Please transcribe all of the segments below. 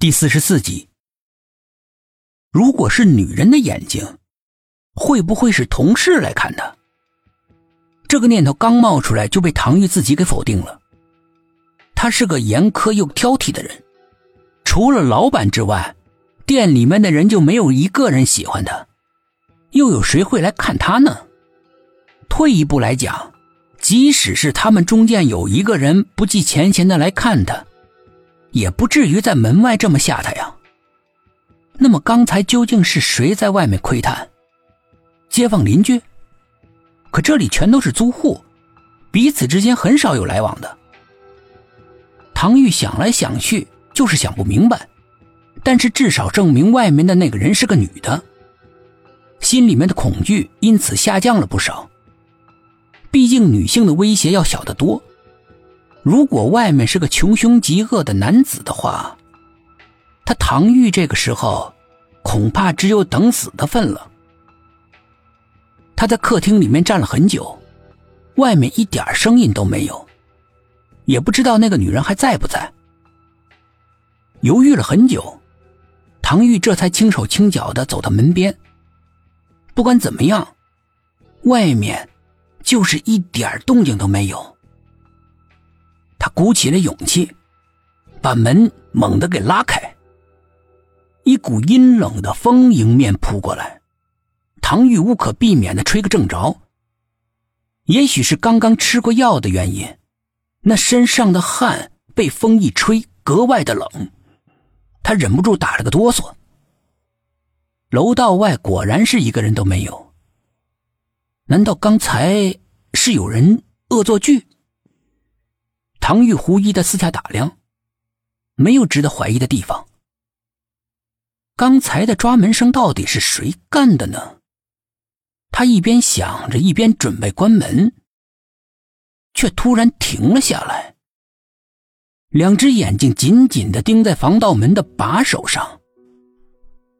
第四十四集，如果是女人的眼睛，会不会是同事来看的？这个念头刚冒出来，就被唐玉自己给否定了。他是个严苛又挑剔的人，除了老板之外，店里面的人就没有一个人喜欢他，又有谁会来看他呢？退一步来讲，即使是他们中间有一个人不计前嫌的来看他。也不至于在门外这么吓他呀。那么刚才究竟是谁在外面窥探？街坊邻居？可这里全都是租户，彼此之间很少有来往的。唐玉想来想去，就是想不明白。但是至少证明外面的那个人是个女的，心里面的恐惧因此下降了不少。毕竟女性的威胁要小得多。如果外面是个穷凶极恶的男子的话，他唐玉这个时候恐怕只有等死的份了。他在客厅里面站了很久，外面一点声音都没有，也不知道那个女人还在不在。犹豫了很久，唐玉这才轻手轻脚的走到门边。不管怎么样，外面就是一点动静都没有。鼓起了勇气，把门猛地给拉开。一股阴冷的风迎面扑过来，唐玉无可避免的吹个正着。也许是刚刚吃过药的原因，那身上的汗被风一吹格外的冷，他忍不住打了个哆嗦。楼道外果然是一个人都没有。难道刚才是有人恶作剧？唐玉狐疑的四下打量，没有值得怀疑的地方。刚才的抓门声到底是谁干的呢？他一边想着，一边准备关门，却突然停了下来。两只眼睛紧紧的盯在防盗门的把手上，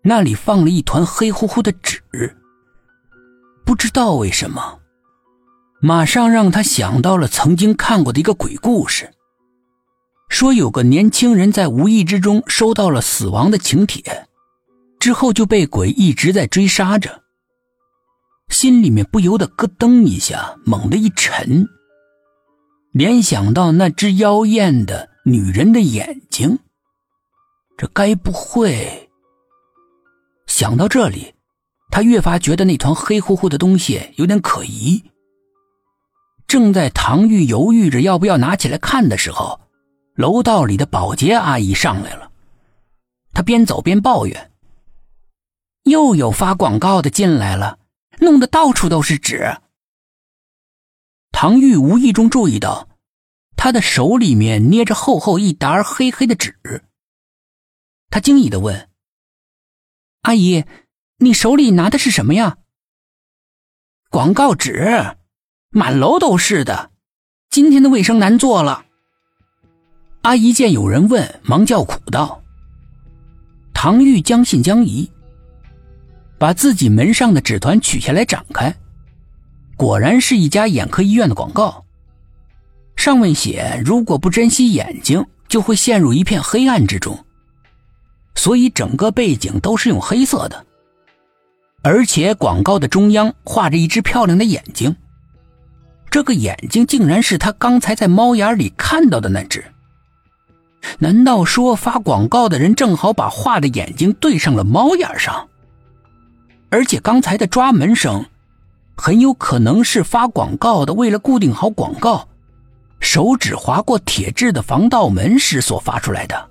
那里放了一团黑乎乎的纸。不知道为什么。马上让他想到了曾经看过的一个鬼故事，说有个年轻人在无意之中收到了死亡的请帖，之后就被鬼一直在追杀着。心里面不由得咯噔一下，猛地一沉，联想到那只妖艳的女人的眼睛，这该不会……想到这里，他越发觉得那团黑乎乎的东西有点可疑。正在唐玉犹豫着要不要拿起来看的时候，楼道里的保洁阿姨上来了。她边走边抱怨：“又有发广告的进来了，弄得到处都是纸。”唐玉无意中注意到，他的手里面捏着厚厚一沓黑黑的纸。他惊异的问：“阿姨，你手里拿的是什么呀？”广告纸。满楼都是的，今天的卫生难做了。阿姨见有人问，忙叫苦道：“唐玉将信将疑，把自己门上的纸团取下来展开，果然是一家眼科医院的广告。上面写：如果不珍惜眼睛，就会陷入一片黑暗之中。所以整个背景都是用黑色的，而且广告的中央画着一只漂亮的眼睛。”这个眼睛竟然是他刚才在猫眼里看到的那只。难道说发广告的人正好把画的眼睛对上了猫眼上？而且刚才的抓门声，很有可能是发广告的为了固定好广告，手指划过铁质的防盗门时所发出来的。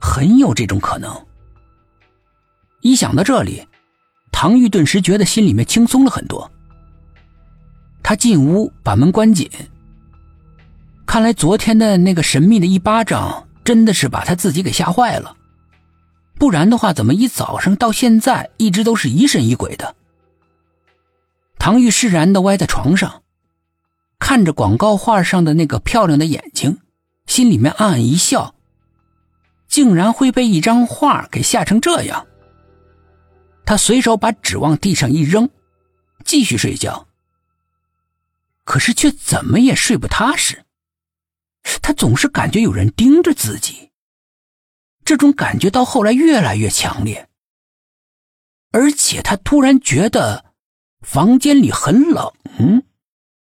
很有这种可能。一想到这里，唐玉顿时觉得心里面轻松了很多。他进屋，把门关紧。看来昨天的那个神秘的一巴掌，真的是把他自己给吓坏了。不然的话，怎么一早上到现在一直都是疑神疑鬼的？唐玉释然的歪在床上，看着广告画上的那个漂亮的眼睛，心里面暗暗一笑。竟然会被一张画给吓成这样。他随手把纸往地上一扔，继续睡觉。可是却怎么也睡不踏实，他总是感觉有人盯着自己。这种感觉到后来越来越强烈，而且他突然觉得房间里很冷。